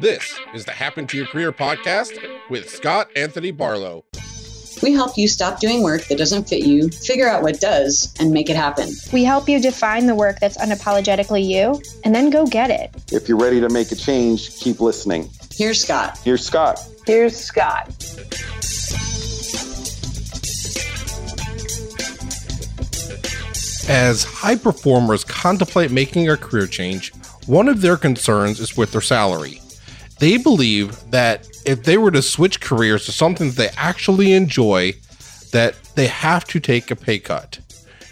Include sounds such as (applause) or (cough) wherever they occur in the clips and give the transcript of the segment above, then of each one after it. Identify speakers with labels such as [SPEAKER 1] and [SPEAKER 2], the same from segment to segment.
[SPEAKER 1] This is the Happen to Your Career podcast with Scott Anthony Barlow.
[SPEAKER 2] We help you stop doing work that doesn't fit you, figure out what does, and make it happen.
[SPEAKER 3] We help you define the work that's unapologetically you, and then go get it.
[SPEAKER 4] If you're ready to make a change, keep listening.
[SPEAKER 2] Here's Scott.
[SPEAKER 4] Here's Scott.
[SPEAKER 5] Here's Scott.
[SPEAKER 1] As high performers contemplate making a career change, one of their concerns is with their salary. They believe that if they were to switch careers to something that they actually enjoy, that they have to take a pay cut.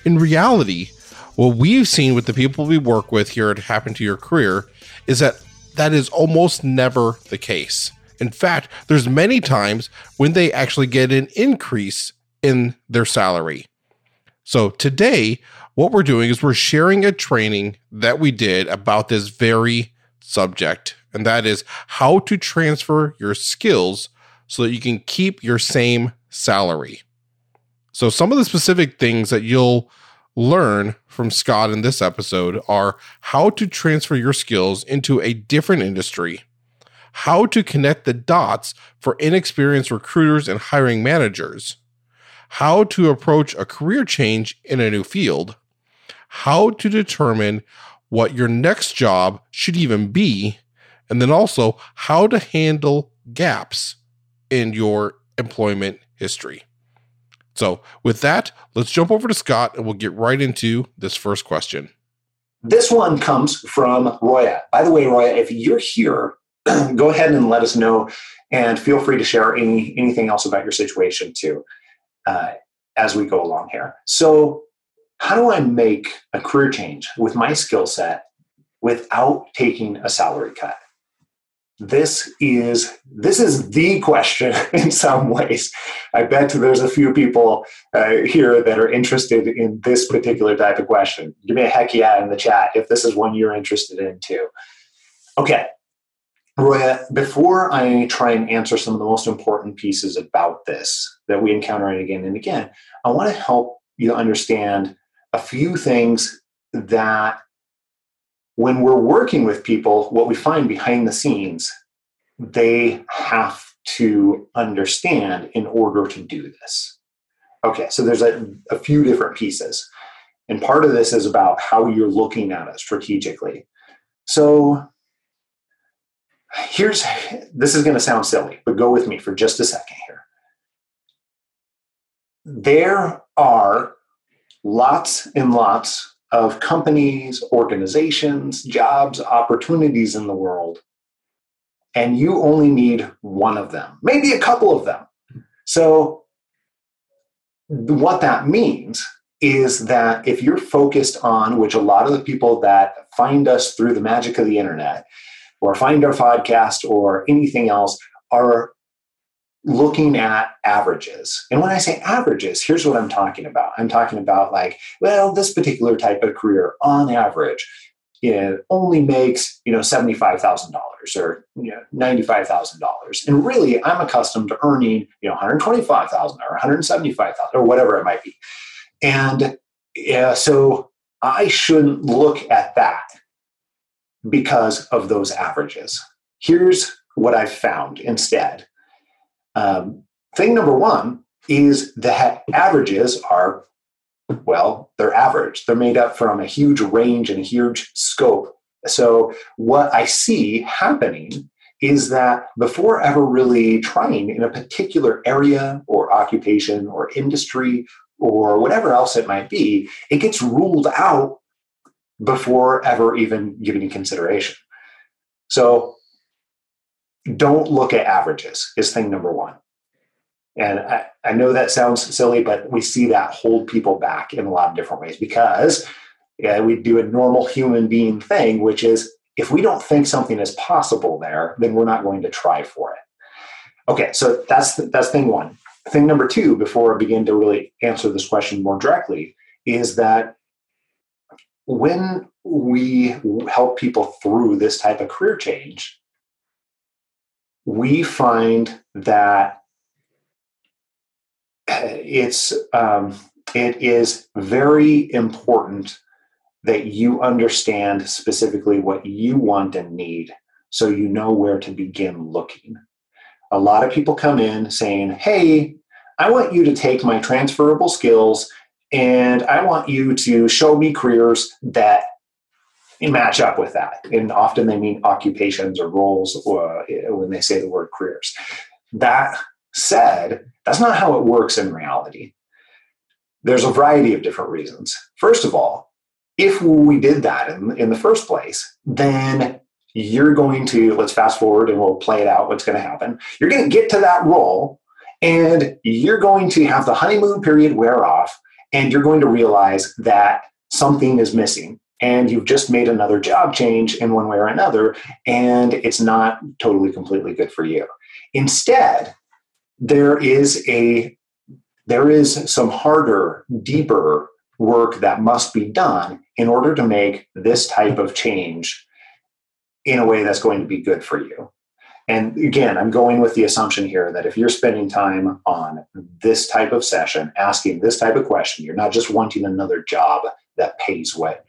[SPEAKER 1] In reality, what we've seen with the people we work with here at Happen to Your Career is that that is almost never the case. In fact, there's many times when they actually get an increase in their salary. So today, what we're doing is we're sharing a training that we did about this very subject, and that is how to transfer your skills so that you can keep your same salary. So, some of the specific things that you'll learn from Scott in this episode are how to transfer your skills into a different industry, how to connect the dots for inexperienced recruiters and hiring managers, how to approach a career change in a new field how to determine what your next job should even be, and then also how to handle gaps in your employment history. So, with that, let's jump over to Scott and we'll get right into this first question.
[SPEAKER 6] This one comes from Roya. By the way, Roya, if you're here, (clears throat) go ahead and let us know and feel free to share any anything else about your situation too uh, as we go along here. So, how do I make a career change with my skill set without taking a salary cut? This is this is the question (laughs) in some ways. I bet there's a few people uh, here that are interested in this particular type of question. Give me a heck yeah in the chat if this is one you're interested in too. Okay, Roya, before I try and answer some of the most important pieces about this that we encounter again and again, I want to help you understand a few things that when we're working with people, what we find behind the scenes, they have to understand in order to do this. Okay, so there's a, a few different pieces. And part of this is about how you're looking at it strategically. So here's this is going to sound silly, but go with me for just a second here. There are lots and lots of companies, organizations, jobs, opportunities in the world, and you only need one of them, maybe a couple of them. So, what that means is that if you're focused on, which a lot of the people that find us through the magic of the internet, or find our podcast, or anything else, are looking at averages. And when I say averages, here's what I'm talking about. I'm talking about like, well, this particular type of career on average it only makes, you know, $75,000 or you know, $95,000. And really I'm accustomed to earning, you know, 125,000 or 175,000 or whatever it might be. And yeah, so I shouldn't look at that because of those averages. Here's what I've found instead um, thing number one is that averages are, well, they're average. They're made up from a huge range and a huge scope. So, what I see happening is that before ever really trying in a particular area or occupation or industry or whatever else it might be, it gets ruled out before ever even giving consideration. So, don't look at averages is thing number one. And I, I, know that sounds silly, but we see that hold people back in a lot of different ways because yeah, we do a normal human being thing, which is if we don't think something is possible there, then we're not going to try for it. Okay, so that's that's thing one. Thing number two, before I begin to really answer this question more directly, is that when we help people through this type of career change, we find that it's um, it is very important that you understand specifically what you want and need so you know where to begin looking. A lot of people come in saying, Hey, I want you to take my transferable skills and I want you to show me careers that match up with that. And often they mean occupations or roles or, uh, when they say the word careers. That said, that's not how it works in reality. There's a variety of different reasons. First of all, if we did that in, in the first place, then you're going to, let's fast forward and we'll play it out what's going to happen. You're going to get to that role and you're going to have the honeymoon period wear off and you're going to realize that something is missing and you've just made another job change in one way or another and it's not totally completely good for you. Instead there is a there is some harder deeper work that must be done in order to make this type of change in a way that's going to be good for you. And again, I'm going with the assumption here that if you're spending time on this type of session, asking this type of question, you're not just wanting another job that pays what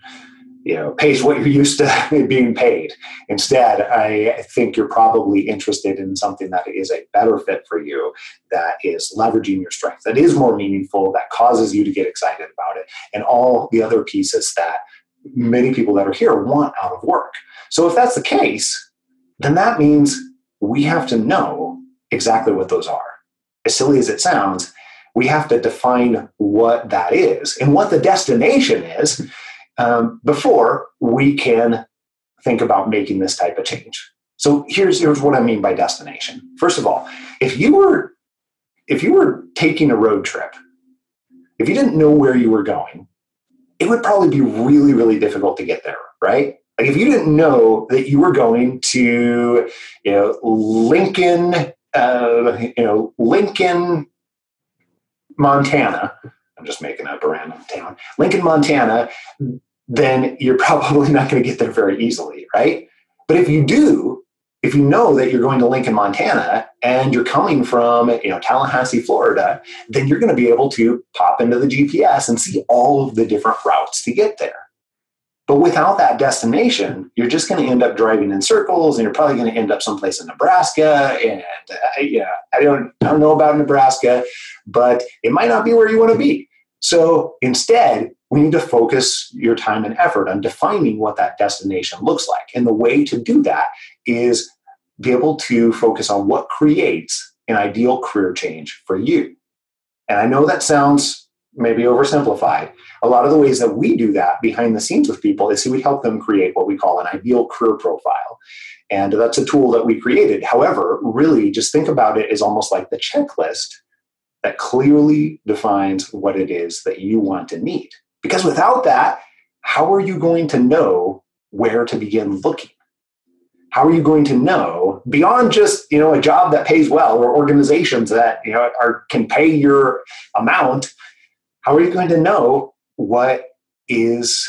[SPEAKER 6] you know pays what you're used to (laughs) being paid. Instead, I think you're probably interested in something that is a better fit for you, that is leveraging your strengths, that is more meaningful, that causes you to get excited about it, and all the other pieces that many people that are here want out of work. So if that's the case, then that means we have to know exactly what those are. As silly as it sounds, we have to define what that is and what the destination is um, before we can think about making this type of change. So here's, here's what I mean by destination. First of all, if you were if you were taking a road trip, if you didn't know where you were going, it would probably be really, really difficult to get there, right? Like if you didn't know that you were going to, you know, Lincoln, uh, you know, Lincoln, Montana. I'm just making up a random town. Lincoln, Montana. Then you're (laughs) probably not going to get there very easily, right? But if you do, if you know that you're going to Lincoln, Montana, and you're coming from you know Tallahassee, Florida, then you're going to be able to pop into the GPS and see all of the different routes to get there. But without that destination, you're just going to end up driving in circles, and you're probably going to end up someplace in Nebraska. And uh, yeah, I don't, I don't know about Nebraska, but it might not be where you want to be. So instead, we need to focus your time and effort on defining what that destination looks like. And the way to do that is be able to focus on what creates an ideal career change for you. And I know that sounds maybe oversimplified. A lot of the ways that we do that behind the scenes with people is we help them create what we call an ideal career profile. And that's a tool that we created. However, really just think about it as almost like the checklist that clearly defines what it is that you want to need. Because without that, how are you going to know where to begin looking? How are you going to know beyond just you know a job that pays well or organizations that you know are can pay your amount? how are you going to know what is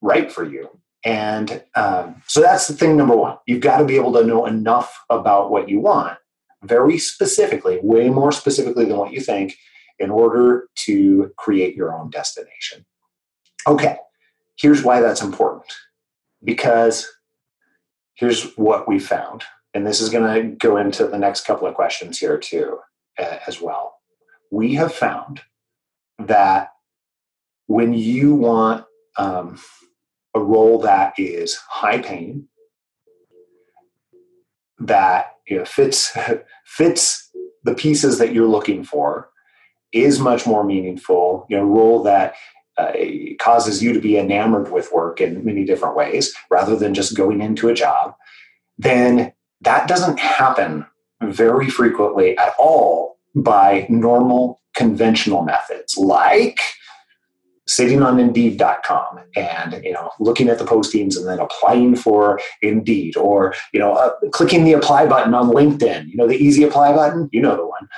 [SPEAKER 6] right for you? And um, so that's the thing number one. You've got to be able to know enough about what you want, very specifically, way more specifically than what you think, in order to create your own destination. Okay, here's why that's important. Because here's what we found. And this is going to go into the next couple of questions here, too, uh, as well. We have found that when you want um, a role that is high paying, that you know, fits (laughs) fits the pieces that you're looking for, is much more meaningful. You know, role that uh, causes you to be enamored with work in many different ways, rather than just going into a job. Then that doesn't happen very frequently at all by normal conventional methods like sitting on indeed.com and you know looking at the postings and then applying for indeed or you know uh, clicking the apply button on linkedin. You know the easy apply button? You know the one.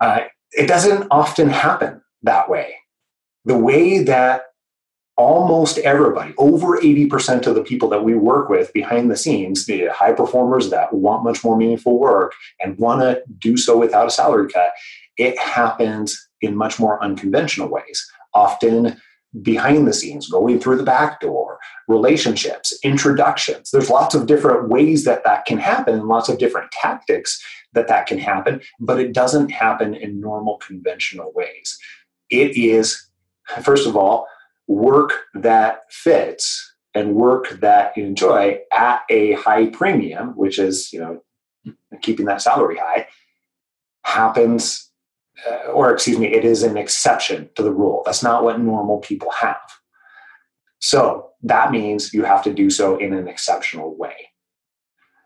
[SPEAKER 6] Uh, it doesn't often happen that way. The way that almost everybody over 80% of the people that we work with behind the scenes the high performers that want much more meaningful work and want to do so without a salary cut it happens in much more unconventional ways, often behind the scenes, going through the back door, relationships, introductions. There's lots of different ways that that can happen and lots of different tactics that that can happen, but it doesn't happen in normal conventional ways. It is, first of all, work that fits and work that you enjoy at a high premium, which is, you know, keeping that salary high, happens, uh, or excuse me, it is an exception to the rule. That's not what normal people have. So that means you have to do so in an exceptional way.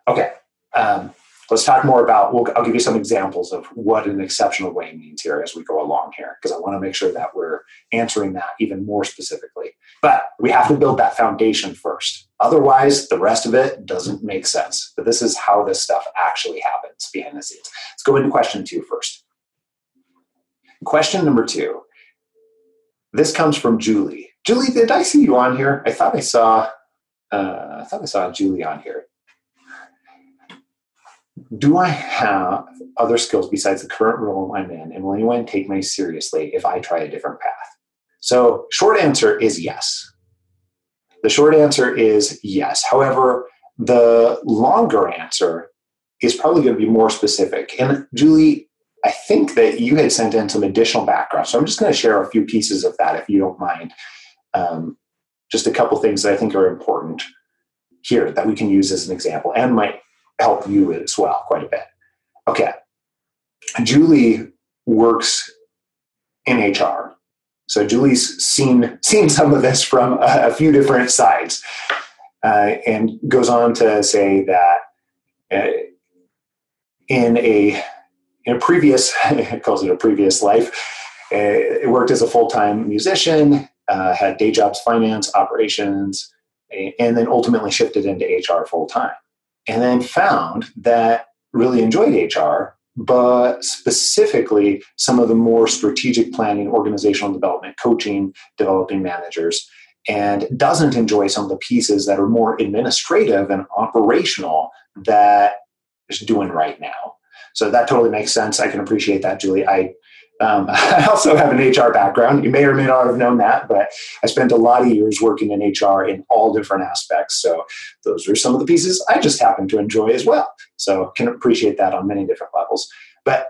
[SPEAKER 6] Okay, um, let's talk more about. We'll, I'll give you some examples of what an exceptional way means here as we go along here, because I want to make sure that we're answering that even more specifically. But we have to build that foundation first. Otherwise, the rest of it doesn't make sense. But this is how this stuff actually happens behind the scenes. Let's go into question two first. Question number two. This comes from Julie. Julie, did I see you on here? I thought I saw. Uh, I thought I saw Julie on here. Do I have other skills besides the current role I'm in, and will anyone take me seriously if I try a different path? So, short answer is yes. The short answer is yes. However, the longer answer is probably going to be more specific. And Julie, I think that you had sent in some additional background. So I'm just going to share a few pieces of that if you don't mind. Um, just a couple things that I think are important here that we can use as an example and might help you as well quite a bit. Okay. Julie works in HR. So Julie's seen seen some of this from a, a few different sides, uh, and goes on to say that uh, in a in a previous (laughs) calls it a previous life, uh, worked as a full time musician, uh, had day jobs, finance, operations, and then ultimately shifted into HR full time, and then found that really enjoyed HR but specifically some of the more strategic planning, organizational development, coaching, developing managers, and doesn't enjoy some of the pieces that are more administrative and operational that is doing right now. So that totally makes sense. I can appreciate that, Julie. I um, (laughs) I also have an HR background. You may or may not have known that, but I spent a lot of years working in HR in all different aspects. So those are some of the pieces I just happen to enjoy as well. So can appreciate that on many different levels. But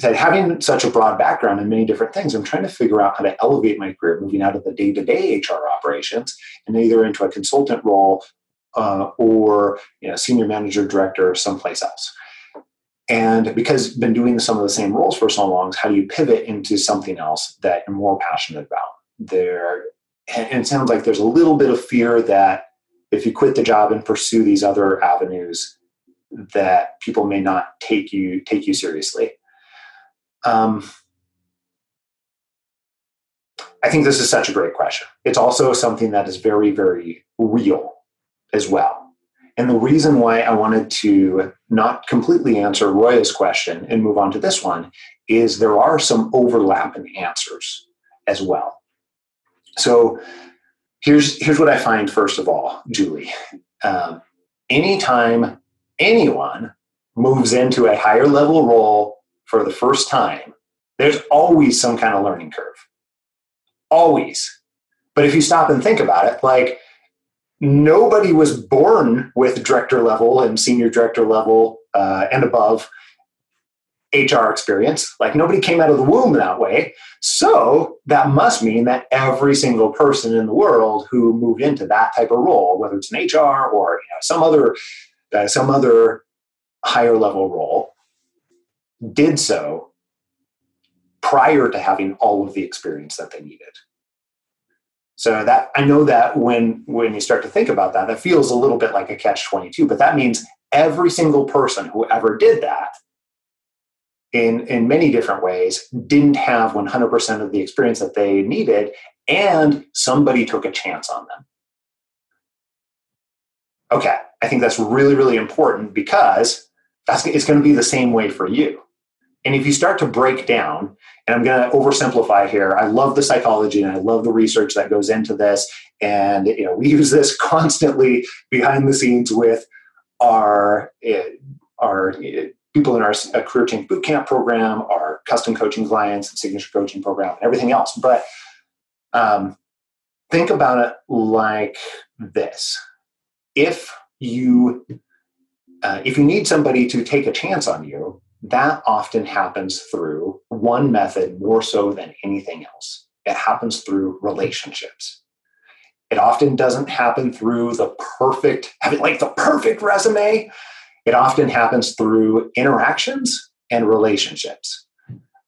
[SPEAKER 6] having such a broad background in many different things, I'm trying to figure out how to elevate my career, moving out of the day-to-day HR operations and either into a consultant role uh, or you know, senior manager, director, someplace else. And because I've been doing some of the same roles for so long, how do you pivot into something else that you're more passionate about? There, and it sounds like there's a little bit of fear that if you quit the job and pursue these other avenues, that people may not take you take you seriously. Um, I think this is such a great question. It's also something that is very, very real as well. And the reason why I wanted to not completely answer Roya's question and move on to this one is there are some overlapping answers as well. So here's here's what I find first of all, Julie. Um, anytime anyone moves into a higher level role for the first time, there's always some kind of learning curve. Always. But if you stop and think about it, like nobody was born with director level and senior director level uh, and above HR experience. Like nobody came out of the womb that way. So that must mean that every single person in the world who moved into that type of role, whether it's an HR or you know, some other uh, some other higher level role, did so prior to having all of the experience that they needed. So that I know that when when you start to think about that, that feels a little bit like a catch 22, but that means every single person who ever did that in in many different ways didn't have 100% of the experience that they needed and somebody took a chance on them. Okay, I think that's really really important because that's it's going to be the same way for you. And if you start to break down, and I'm going to oversimplify here, I love the psychology and I love the research that goes into this. And you know, we (laughs) use this constantly behind the scenes with our eh, our eh, people in our career change bootcamp program, our custom coaching clients, signature coaching program, and everything else. But um, think about it like this if you uh, if you need somebody to take a chance on you that often happens through one method more so than anything else. It happens through relationships. It often doesn't happen through the perfect having like the perfect resume. It often happens through interactions and relationships.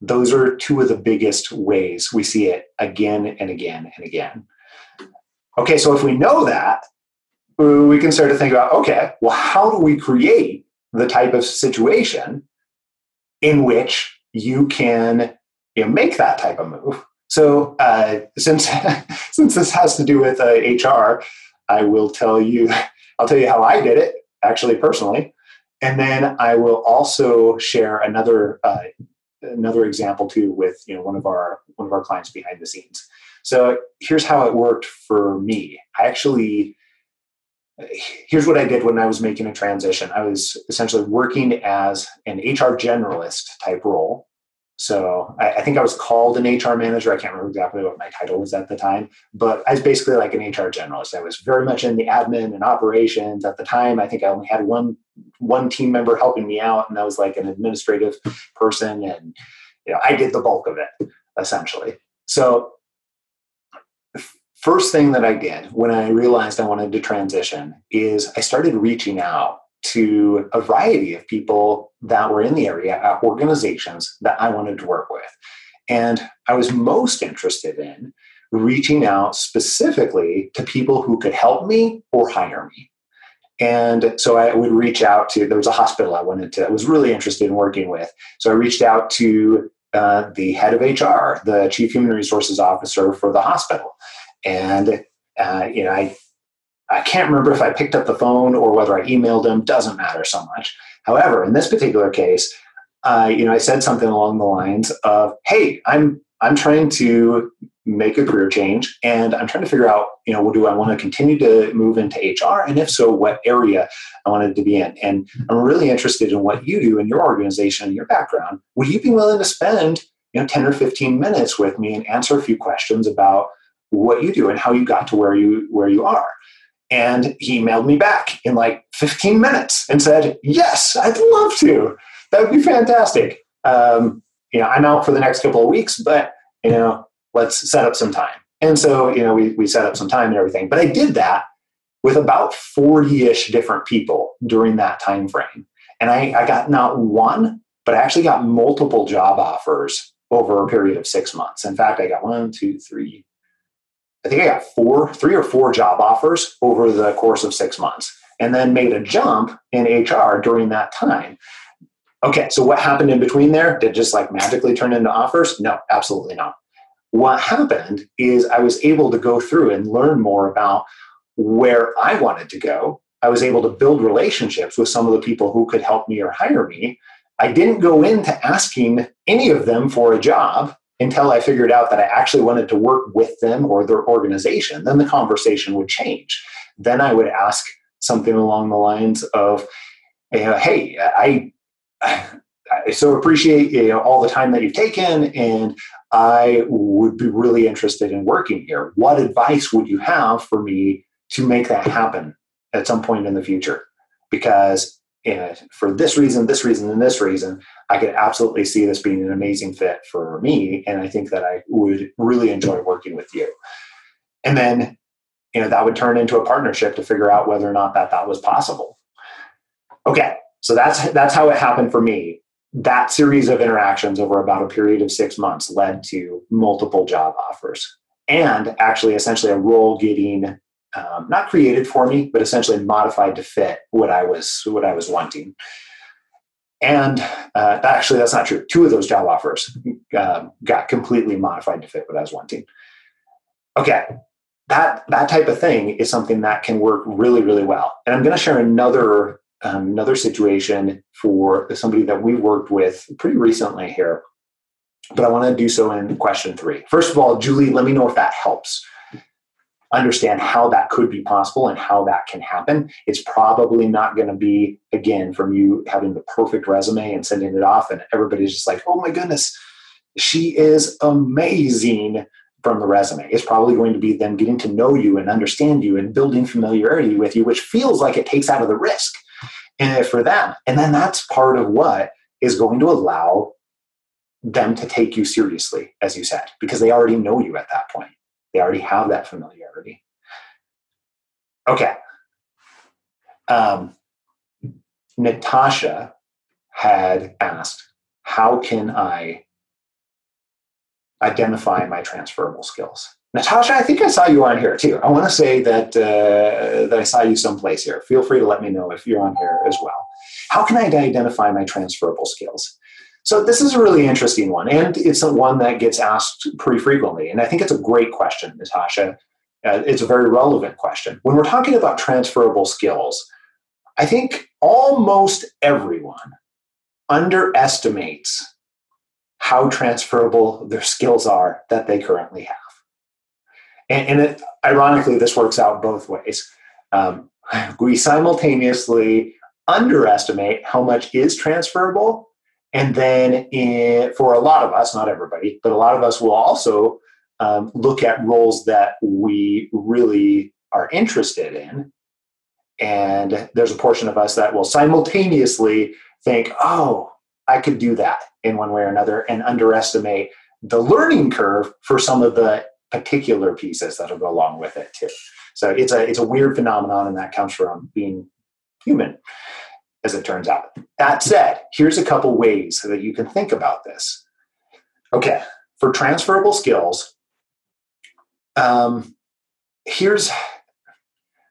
[SPEAKER 6] Those are two of the biggest ways we see it again and again and again. Okay so if we know that we can start to think about okay, well, how do we create the type of situation in which you can you know, make that type of move? So, uh, since (laughs) since this has to do with uh, HR, I will tell you (laughs) I'll tell you how I did it actually personally, and then I will also share another uh, another example too with you know one of our one of our clients behind the scenes. So here's how it worked for me. I actually here's what I did when I was making a transition. I was essentially working as an HR generalist type role. So I, I, think I was called an HR manager. I can't remember exactly what my title was at the time, but I was basically like an HR generalist. I was very much in the admin and operations at the time. I think I only had one one team member helping me out, and that was like an administrative person, and you know I did the bulk of it essentially. So first thing that I did when I realized I wanted to transition is I started reaching out to a variety of people that were in the area at organizations that I wanted to work with. And I was most interested in reaching out specifically to people who could help me or hire me. And so I would reach out to, there was a hospital I wanted to, I was really interested in working with. So I reached out to uh, the head of HR, the chief human resources officer for the hospital. And uh, you know, I I can't remember if I picked up the phone or whether I emailed him. Doesn't matter so much. However, in this particular case, uh, you know, I said something along the lines of, "Hey, I'm I'm trying to make a career change, and I'm trying to figure out, you know, do I want to continue to move into HR, and if so, what area I wanted to be in? And I'm really interested in what you do in your organization, your background. Would you be willing to spend, you know, 10 or 15 minutes with me and answer a few questions about what you do and how you got to where you where you are. And he emailed me back in like 15 minutes and said yes i'd love to. That would be fantastic. Um, you know i'm out for the next couple of weeks but you know let's set up some time. And so you know we, we set up some time and everything. But i did that with about 40-ish different people during that time frame. And I, I got not one but i actually got multiple job offers over a period of six months. In fact i got one two three I think I got four, three or four job offers over the course of six months, and then made a jump in HR during that time. Okay, so what happened in between there? Did just like magically turn into offers? No, absolutely not. What happened is I was able to go through and learn more about where I wanted to go. I was able to build relationships with some of the people who could help me or hire me. I didn't go into asking any of them for a job until I figured out that I actually wanted to work with them or their organization, then the conversation would change. Then I would ask something along the lines of, "Hey, I, I so appreciate you know, all the time that you've taken, and I would be really interested in working here. What advice would you have for me to make that happen at some point in the future?" Because and for this reason, this reason, and this reason, I could absolutely see this being an amazing fit for me. And I think that I would really enjoy working with you. And then, you know, that would turn into a partnership to figure out whether or not that that was possible. Okay, so that's that's how it happened for me. That series of interactions over about a period of six months led to multiple job offers and actually essentially a role getting um, not created for me, but essentially modified to fit what I was what I was wanting. And uh, actually, that's not true. Two of those job offers uh, got completely modified to fit what I was wanting. Okay, that that type of thing is something that can work really, really well. And I'm going to share another um, another situation for somebody that we worked with pretty recently here. But I want to do so in question three. First of all, Julie, let me know if that helps understand how that could be possible and how that can happen. It's probably not going to be, again, from you having the perfect resume and sending it off, and everybody's just like, oh my goodness, she is amazing. from the resume. It's probably going to be them getting to know you and understand you and building familiarity with you, which feels like it takes out of the risk and for them. And then that's part of what is going to allow them to take you seriously, as you said, because they already know you at that point. They already have that familiarity. Okay. Um, Natasha had asked, How can I identify my transferable skills? Natasha, I think I saw you on here too. I want to say that uh, that I saw you someplace here. Feel free to let me know if you're on here as well. How can I identify my transferable skills? So this is a really interesting one, and it's one that gets asked pretty frequently. And I think it's a great question, Natasha. Uh, it's a very relevant question. When we're talking about transferable skills, I think almost everyone underestimates how transferable their skills are that they currently have. And, and it, ironically, this works out both ways. Um, we simultaneously underestimate how much is transferable and then in, for a lot of us, not everybody, but a lot of us will also um, look at roles that we really are interested in. And there's a portion of us that will simultaneously think, oh, I could do that in one way or another, and underestimate the learning curve for some of the particular pieces that'll go along with it too. So it's a it's a weird phenomenon, and that comes from being human as it turns out. That said, here's a couple ways that you can think about this. Okay, for transferable skills, um, here's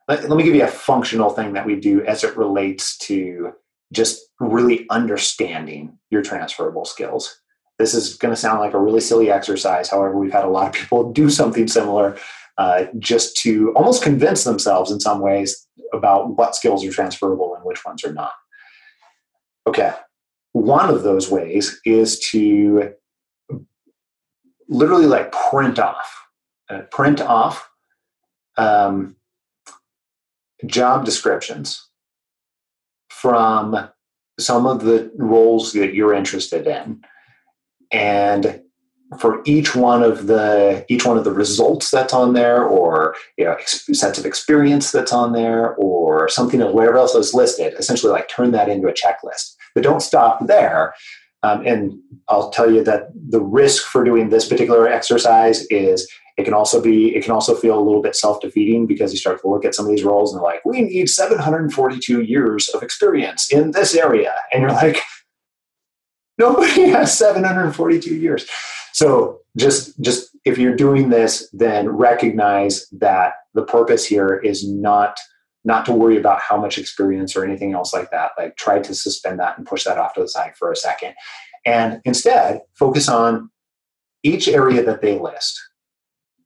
[SPEAKER 6] let, let me give you a functional thing that we do as it relates to just really understanding your transferable skills. This is going to sound like a really silly exercise. However, we've had a lot of people (laughs) do something similar uh, just to almost convince themselves in some ways about what skills are transferable and which ones are not. Okay, one of those ways is to literally like print off, uh, print off um, job descriptions from some of the roles that you're interested in. And for each one of the each one of the results that's on there or you know sets of experience that's on there or something of whatever else is listed essentially like turn that into a checklist but don't stop there. Um, and i'll tell you that the risk for doing this particular exercise is it can also be it can also feel a little bit self-defeating because you start to look at some of these roles and they're like we need 742 years of experience in this area. And you're like nobody (laughs) has 742 years. So just just if you're doing this, then recognize that the purpose here is not not to worry about how much experience or anything else like that. Like try to suspend that and push that off to the side for a second. And instead, focus on each area that they list.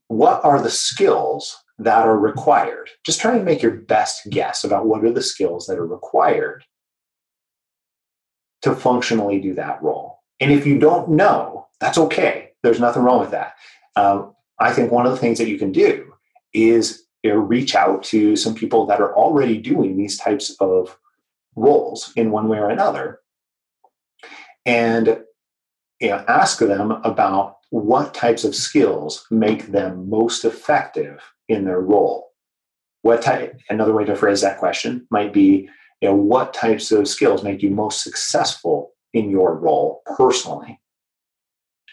[SPEAKER 6] What are the skills that are required? Just try and make your best guess about what are the skills that are required to functionally do that role. And if you don't know, that's okay. There's nothing wrong with that. Um, I think one of the things that you can do is you know, reach out to some people that are already doing these types of roles in one way or another and you know, ask them about what types of skills make them most effective in their role. What type, another way to phrase that question might be, you know, what types of skills make you most successful in your role personally?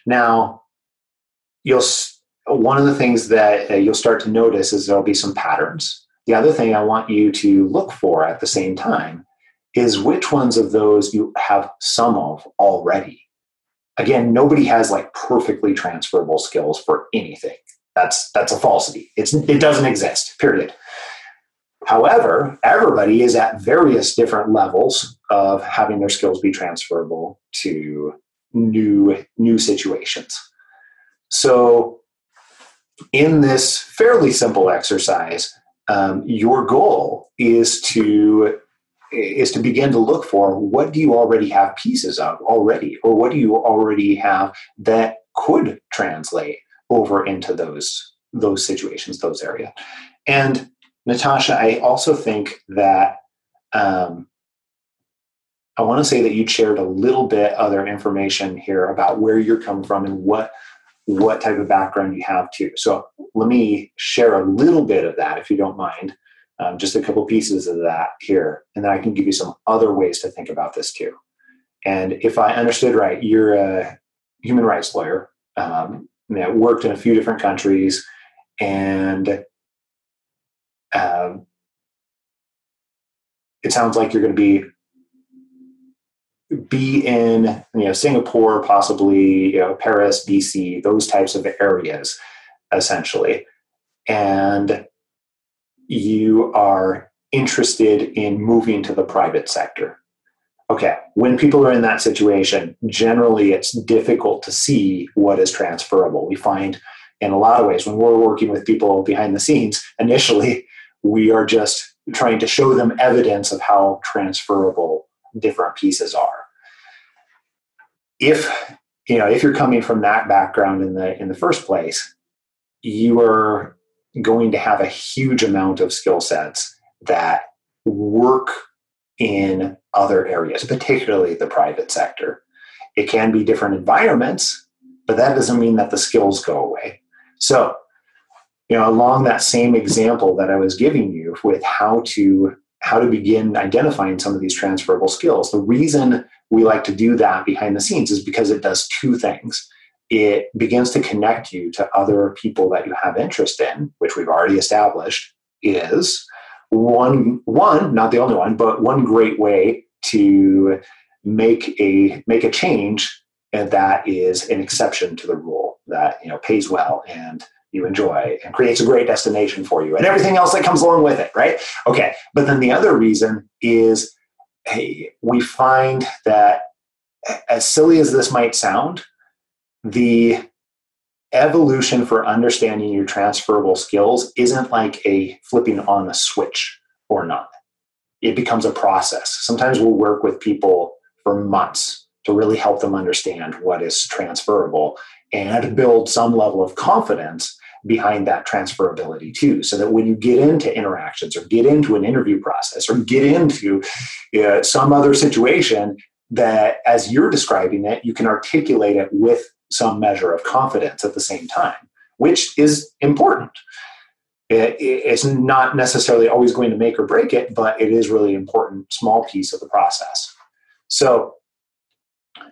[SPEAKER 6] Now, you'll one of the things that uh, you'll start to notice is there'll be some patterns. The other thing I want you to look for at the same time is which ones of those you have some of already. Again, nobody has like perfectly transferable skills for anything. That's that's a falsity. It's it doesn't exist. Period. However, everybody is at various different levels of having their skills be transferable to new new situations. So, in this fairly simple exercise, um, your goal is to is to begin to look for what do you already have pieces of already, or what do you already have that could translate over into those those situations, those areas. And Natasha, I also think that um, I want to say that you shared a little bit other information here about where you're coming from and what what type of background you have too. So let me share a little bit of that if you don't mind. Um, just a couple pieces of that here, and then I can give you some other ways to think about this too. And if I understood right, you're a human rights lawyer um, that worked in a few different countries, and um, it sounds like you're going to be be in you know Singapore, possibly you know Paris, BC, those types of areas, essentially, and you are interested in moving to the private sector. Okay, when people are in that situation, generally it's difficult to see what is transferable. We find in a lot of ways when we're working with people behind the scenes, initially we are just trying to show them evidence of how transferable different pieces are if you know if you're coming from that background in the in the first place you are going to have a huge amount of skill sets that work in other areas particularly the private sector. It can be different environments but that doesn't mean that the skills go away. So you know along that same example that i was giving you with how to how to begin identifying some of these transferable skills the reason we like to do that behind the scenes is because it does two things. It begins to connect you to other people that you have interest in, which we've already established is one one not the only one but one great way to make a make a change and that is an exception to the rule that you know pays well and you enjoy and creates a great destination for you and everything else that comes along with it right okay but then the other reason is hey, we find that as silly as this might sound, the evolution for understanding your transferable skills isn't like a flipping on a switch or not. It becomes a process. Sometimes we'll work with people for months to really help them understand what is transferable and build some level of confidence behind that transferability too so that when you get into interactions or get into an interview process or get into uh, some other situation that as you're describing it you can articulate it with some measure of confidence at the same time which is important. It, it's not necessarily always going to make or break it but it is really important small piece of the process. So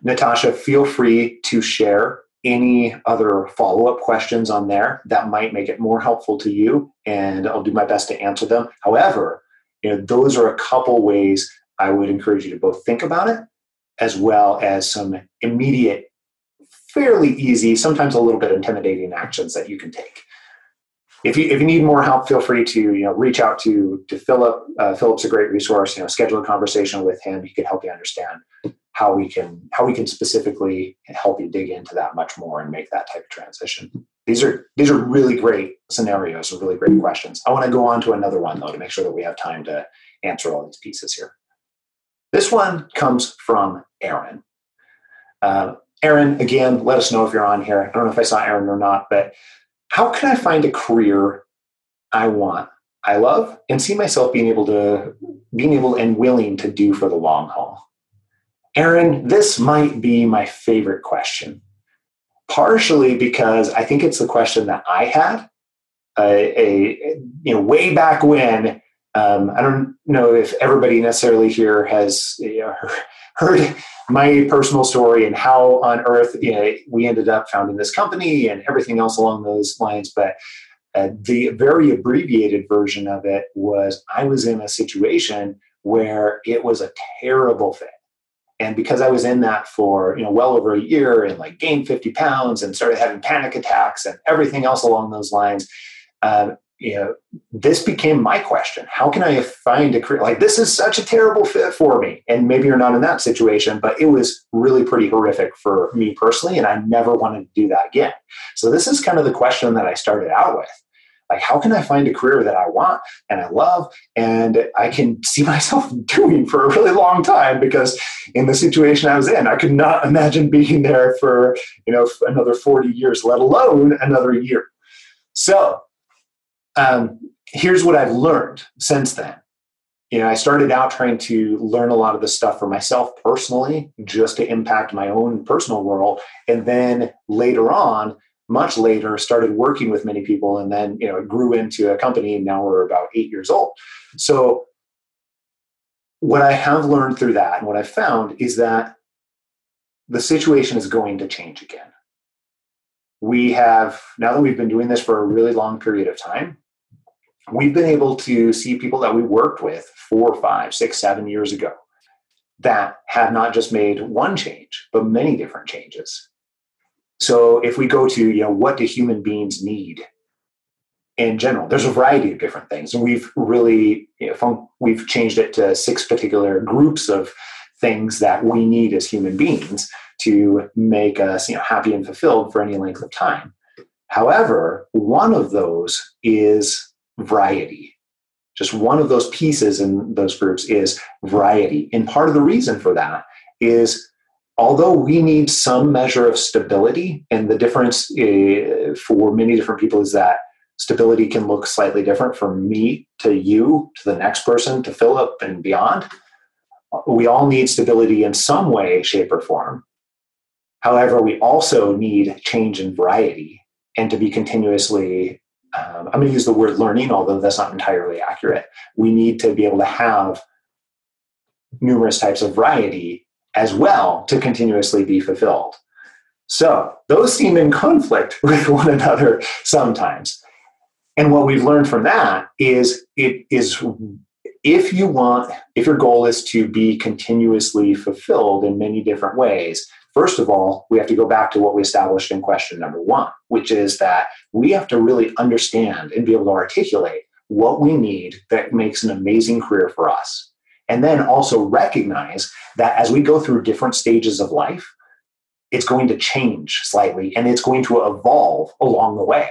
[SPEAKER 6] natasha feel free to share any other follow up questions on there that might make it more helpful to you, and I'll do my best to answer them. However, you know, those are a couple ways I would encourage you to both think about it as well as some immediate, fairly easy, sometimes a little bit intimidating actions that you can take. If you, if you need more help, feel free to you know reach out to to Philip. Uh, Philip's a great resource. You know, schedule a conversation with him. He can help you understand how we can how we can specifically help you dig into that much more and make that type of transition. These are these are really great scenarios and really great questions. I want to go on to another one though to make sure that we have time to answer all these pieces here. This one comes from Aaron. Uh, Aaron, again, let us know if you're on here. I don't know if I saw Aaron or not, but how can I find a career I want, I love, and see myself being able to being able and willing to do for the long haul? Aaron, this might be my favorite question, partially because I think it's the question that I had a, you know way back when. Um, I don't know if everybody necessarily here has you know, (laughs) heard my personal story and how on earth you know, we ended up founding this company and everything else along those lines, but. Uh, the very abbreviated version of it was I was in a situation where it was a terrible fit and because i was in that for you know well over a year and like gained 50 pounds and started having panic attacks and everything else along those lines um, you know this became my question. How can i find a career? Like this is such a terrible fit for me. And maybe you're not in that situation but it was really pretty horrific for me personally and i never wanted to do that again. So this is kind of the question that i started out with like how can i find a career that i want and i love and i can see (laughs) myself doing for a really long time? Because in the situation i was in i could not imagine being there for you know another 40 years let alone another year. So um, here's what i've learned since then. You know i started out trying to learn a lot of this stuff for myself personally just to impact my own personal world. And then later on much later, started working with many people, and then you know it grew into a company. And now we're about eight years old. So what I have learned through that and what I've found is that the situation is going to change again. We have, now that we've been doing this for a really long period of time, we've been able to see people that we worked with four, five, six, seven years ago that have not just made one change, but many different changes. So if we go to, you know, what do human beings need in general? There's a variety of different things. And we've really, you know, we've changed it to six particular groups of things that we need as human beings to make us, you know, happy and fulfilled for any length of time. However, one of those is variety just one of those pieces in those groups is variety. And part of the reason for that is although we need some measure of stability, and the difference uh, for many different people is that stability can look slightly different from me to you to the next person to Philip and beyond. We all need stability in some way, shape, or form. However, we also need change and variety and to be continuously um, I'm going to use the word learning, although that's not entirely accurate. We need to be able to have numerous types of variety as well to continuously be fulfilled. So those seem in conflict (laughs) with one another sometimes. And what we've learned from that is it is if you want, if your goal is to be continuously fulfilled in many different ways, First of all, we have to go back to what we established in question number one, which is that we have to really understand and be able to articulate what we need that makes an amazing career for us. And then also recognize that as we go through different stages of life, it's going to change slightly and it's going to evolve along the way.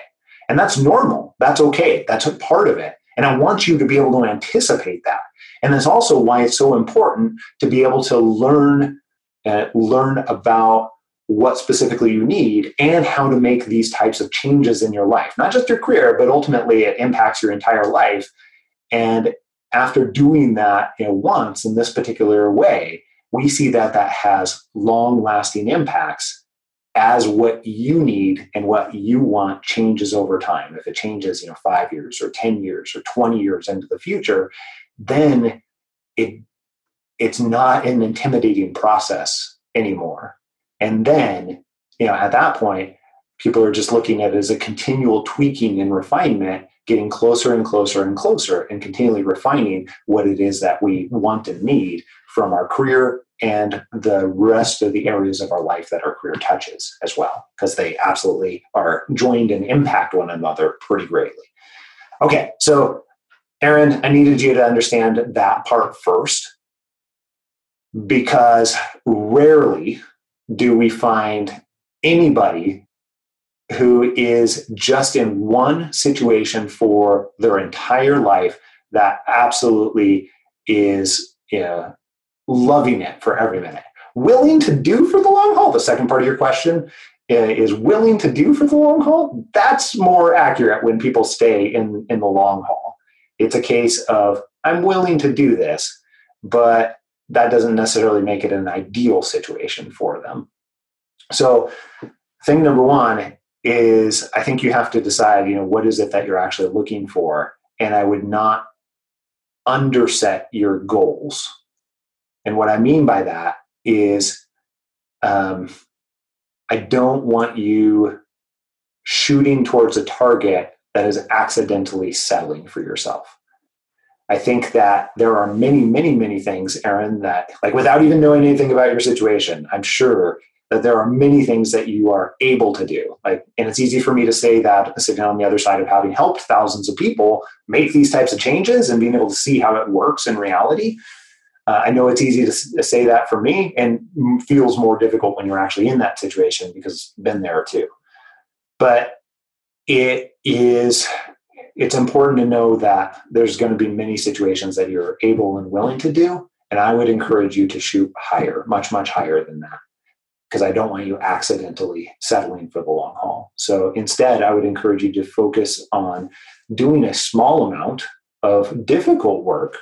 [SPEAKER 6] And that's normal. That's okay. That's a part of it. And I want you to be able to anticipate that. And that's also why it's so important to be able to learn and learn about what specifically you need and how to make these types of changes in your life. Not just your career, but ultimately it impacts your entire life. And after doing that you know, once in this particular way, we see that that has long lasting impacts as what you need and what you want changes over time. If it changes, you know, five years or 10 years or 20 years into the future, then it it's not an intimidating process anymore. And then, you know, at that point, people are just looking at it as a continual tweaking and refinement, getting closer and closer and closer, and continually refining what it is that we want and need from our career and the rest of the areas of our life that our career touches as well, because they absolutely are joined and impact one another pretty greatly. Okay, so Aaron, I needed you to understand that part first because rarely do we find anybody who is just in one situation for their entire life that absolutely is you know, loving it for every minute. Willing to do for the long haul, the second part of your question uh, is willing to do for the long haul. That's more accurate when people stay in, in the long haul. It's a case of, I'm willing to do this, but that doesn't necessarily make it an ideal situation for them. So, thing number one is I think you have to decide, you know, what is it that you're actually looking for? And I would not underset your goals. And what I mean by that is um, I don't want you shooting towards a target that is accidentally settling for yourself. I think that there are many, many, many things, Aaron, that, like, without even knowing anything about your situation, I'm sure that there are many things that you are able to do. Like, and it's easy for me to say that sitting on the other side of having helped thousands of people make these types of changes and being able to see how it works in reality. Uh, I know it's easy to, to, say that for me and feels more difficult when you're actually in that situation because I've been there too. But it is it's important to know that there's going to be many situations that you're able and willing to do. And I would encourage you to shoot higher, much, much higher than that, because I don't want you accidentally settling for the long haul. So instead, I would encourage you to focus on doing a small amount of difficult work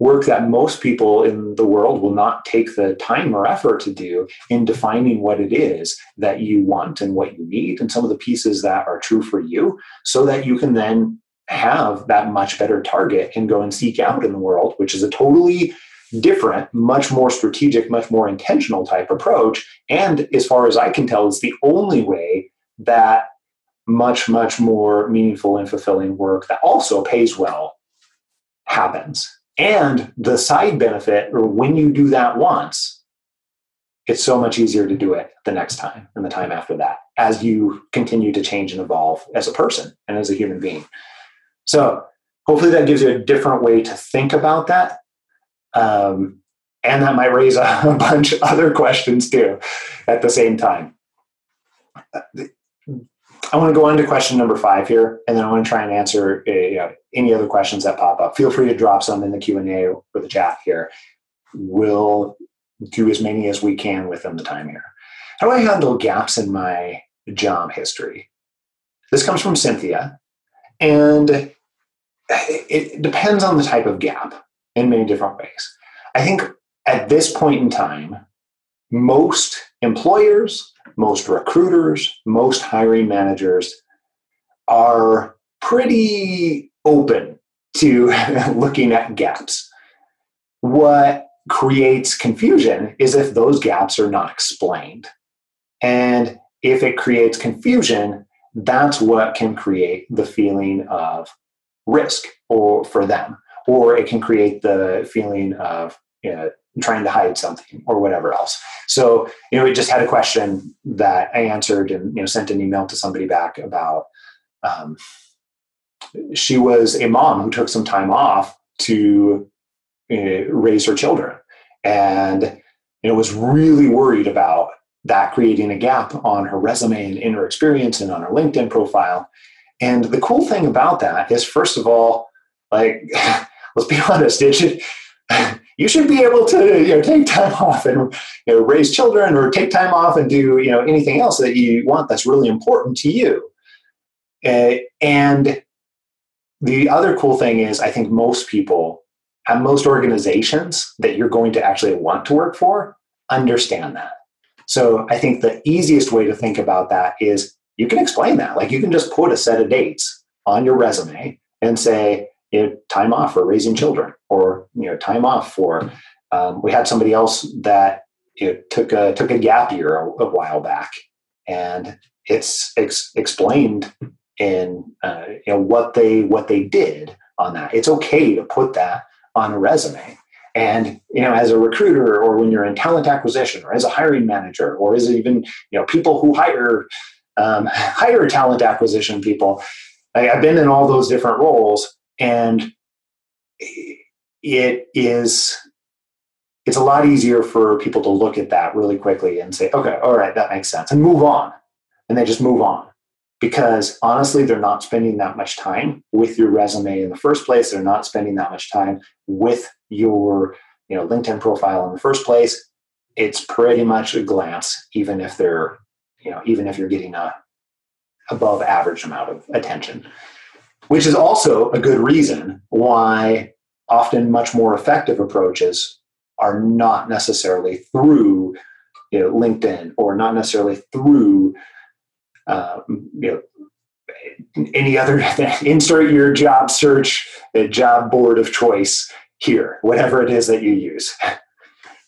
[SPEAKER 6] work that most people in the world will not take the time or effort to do in defining what it is that you want and what you need and some of the pieces that are true for you so that you can then have that much better target and go and seek out in the world which is a totally different much more strategic much more intentional type approach and as far as i can tell is the only way that much much more meaningful and fulfilling work that also pays well happens and the side benefit, or when you do that once, it's so much easier to do it the next time and the time after that as you continue to change and evolve as a person and as a human being. So, hopefully, that gives you a different way to think about that. Um, and that might raise a (laughs) bunch of other questions too at the same time. I want to go on to question number five here, and then I want to try and answer uh, any other questions that pop up. Feel free to drop some in the Q and A or the chat here. We'll do as many as we can within the time here. How do I handle gaps in my job history? This comes from Cynthia, and it depends on the type of gap in many different ways. I think at this point in time, most employers most recruiters, most hiring managers are pretty open to (laughs) looking at gaps. What creates confusion is if those gaps are not explained. And if it creates confusion, that's what can create the feeling of risk or for them or it can create the feeling of you know, trying to hide something or whatever else. So, you know, we just had a question that I answered and, you know, sent an email to somebody back about um, she was a mom who took some time off to uh, raise her children and you know, was really worried about that creating a gap on her resume and in her experience and on her LinkedIn profile. And the cool thing about that is, first of all, like, (laughs) let's be (laughs) honest, it should, you should be able to you know take time off and you know raise children or take time off and do you know anything else that you want that's really important to you. Uh, and the other cool thing is i think most people and most organizations that you're going to actually want to work for understand that. So i think the easiest way to think about that is you can explain that. Like you can just put a set of dates on your resume and say you know, time off for raising children or you know time off for um, we had somebody else that you know, took a took a gap year a, a while back. And it's ex- explained in uh, you know what they what they did on that. It's okay to put that on a resume. And you know as a recruiter or when you're in talent acquisition or as a hiring manager or as even you know people who hire um, (laughs) hire talent acquisition people I, i've been in all those different roles and it is it's a lot easier for people to look at that really quickly and say okay all right that makes sense and move on. And they just move on. Because honestly they're not spending that much time with your resume in the first place. They're not spending that much time with your you know linkedin profile in the first place. It's pretty much a glance even if they're you know even if you're getting a above average amount of attention which is also a good reason why often much more effective approaches are not necessarily through you know, LinkedIn or not necessarily through um, you know, any other (laughs) insert your job search job board of choice here whatever it is that you use. (laughs)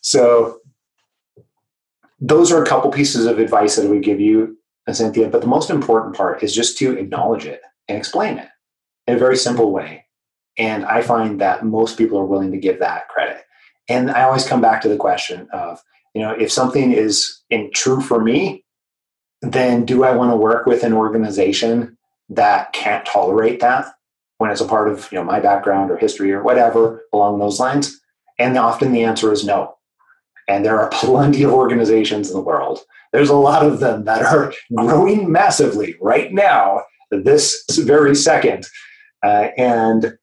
[SPEAKER 6] So those are a couple pieces of advice that I would give you cynthia but the most important part is just to acknowledge it and explain it in a very simple way. And I find that most people are willing to give that credit. And I always come back to the question of, you know, if something is in true for me, then do I want to work with an organization that can't tolerate that when it's a part of, you know, my background or history or whatever along those lines? And often the answer is no. And there are (laughs) plenty of organizations in the world. There's a lot of them that are (laughs) growing massively right now, this very second, uh, and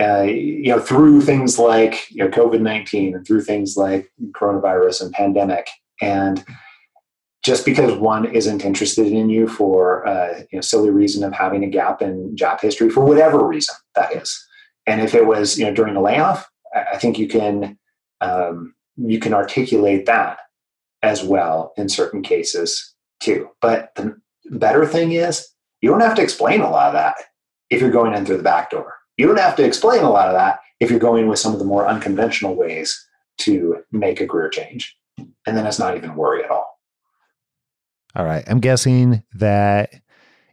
[SPEAKER 6] uh, you know through things like you know COVID nineteen and through things like coronavirus and pandemic, and just because one isn't interested in you for uh, you know silly reason of having a gap in job history for whatever reason that is, and if it was you know during a layoff,
[SPEAKER 7] I think you can um, you can articulate that as well in certain cases too. But the better thing is you don't have to explain a lot of that if you're going in through the back door. You don't have to explain a lot of that if you're going with some of the more unconventional ways to make a career change. And then it's not even worry at all.
[SPEAKER 6] All right. I'm guessing that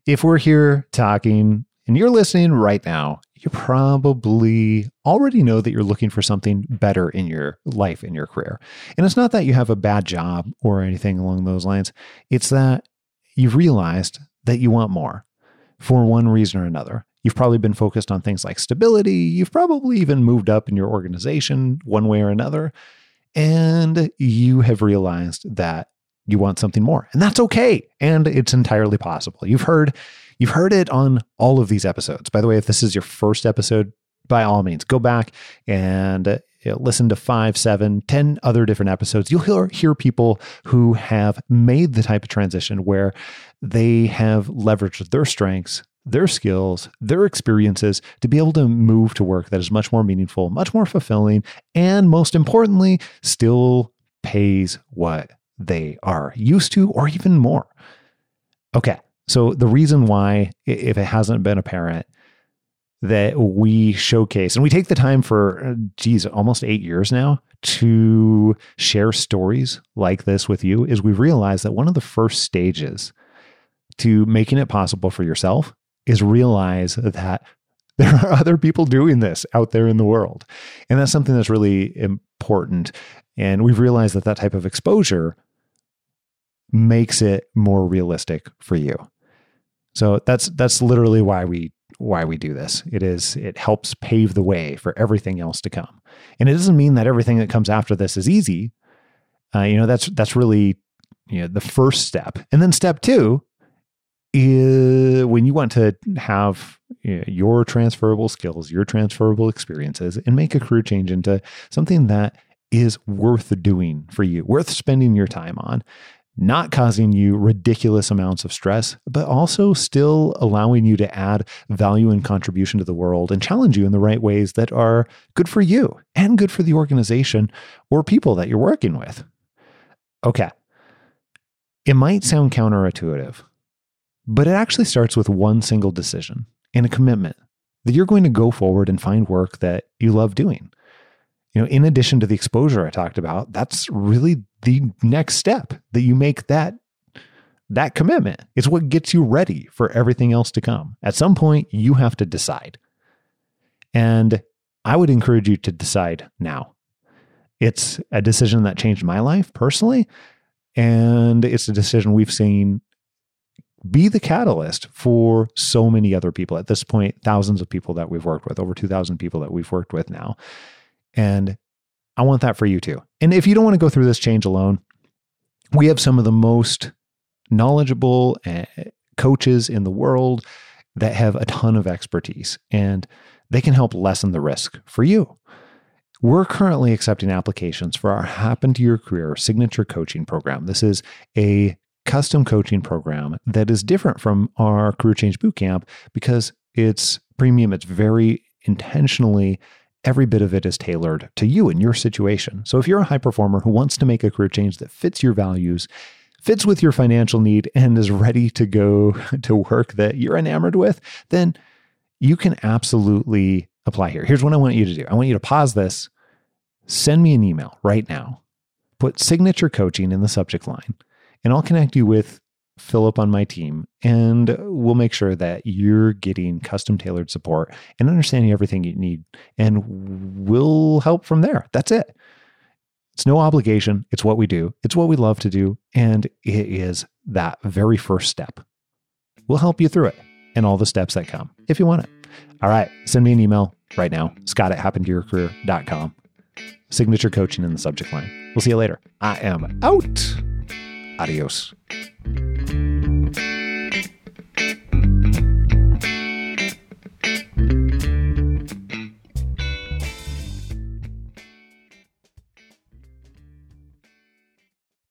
[SPEAKER 6] if we're here talking and you're listening right now, you probably already know that you're looking for something better in your life, in your career. And it's not that you have a bad job or anything along those lines, it's that you've realized that you want more for one reason or another. You've probably been focused on things like stability. You've probably even moved up in your organization one way or another. And you have realized that you want something more. And that's okay. And it's entirely possible. You've heard you've heard it on all of these episodes. By the way, if this is your first episode, by all means, go back and uh, listen to five, seven, ten other different episodes. You'll hear, hear people who have made the type of transition where they have leveraged their strengths, their skills, their experiences to be able to move to work that is much more meaningful, much more fulfilling, and most importantly, still pays what they are used to or even more. Okay. So the reason why, if it hasn't been apparent, that we showcase and we take the time for, uh, geez, almost eight years now to share stories like this with you is we realize that one of the first stages to making it possible for yourself is realize that (laughs) there are other people doing this out there in the world. And that's something that's really important. And we've realized that that type of exposure makes it more realistic for you. So that's that's literally why we why we do this. It is it helps pave the way for everything else to come. And it doesn't mean that everything that comes after this is easy. Uh, you know, that's that's really you know the first step. And then step 2 is when you want to have your transferable skills, your transferable experiences and make a career change into something that is worth doing for you, worth spending your time on not causing you ridiculous amounts of stress, but also still allowing you to add value and contribution to the world and challenge you in the right ways that are good for you and good for the organization or people that you're working with. Okay. It might sound counterintuitive, but it actually starts with one single decision and a commitment that you're going to go forward and find work that you love doing you know, in addition to the exposure I talked about, that's really the next step that you make that that commitment. It's what gets you ready for everything else to come. At some point, you have to decide. And I would encourage you to decide now. It's a decision that changed my life personally, and it's a decision we've seen be the catalyst for so many other people. At this point, thousands of people that we've worked with, over 2,000 people that we've worked with now. And I want that for you too. And if you don't want to go through this change alone, we have some of the most knowledgeable eh, coaches in the world that have a ton of expertise and they can help lessen the risk for you. We're currently accepting applications for our Happen to Your Career signature coaching program. This is a custom coaching program that is different from our Career Change Bootcamp because it's premium, it's very intentionally every bit of it is tailored to you and your situation. So if you're a high performer who wants to make a career change that fits your values, fits with your financial need, and is ready to go (laughs) to work that you're enamored with, then you can absolutely apply here. Here's what I want you to do I want you to pause this, send me an email right now, put signature coaching in the subject line, and I'll connect you with Philip on my team, and we'll make sure that you're getting custom tailored support and understanding everything you need. And we'll help from there. That's it. It's no obligation. It's what we do, it's what we love to do. And it is that very first step. We'll help you through it and all the steps that come if you want it. All right. Send me an email right now, scott at happentoyourcareer.com. Signature coaching in the subject line. We'll see you later. I am out. Adiós.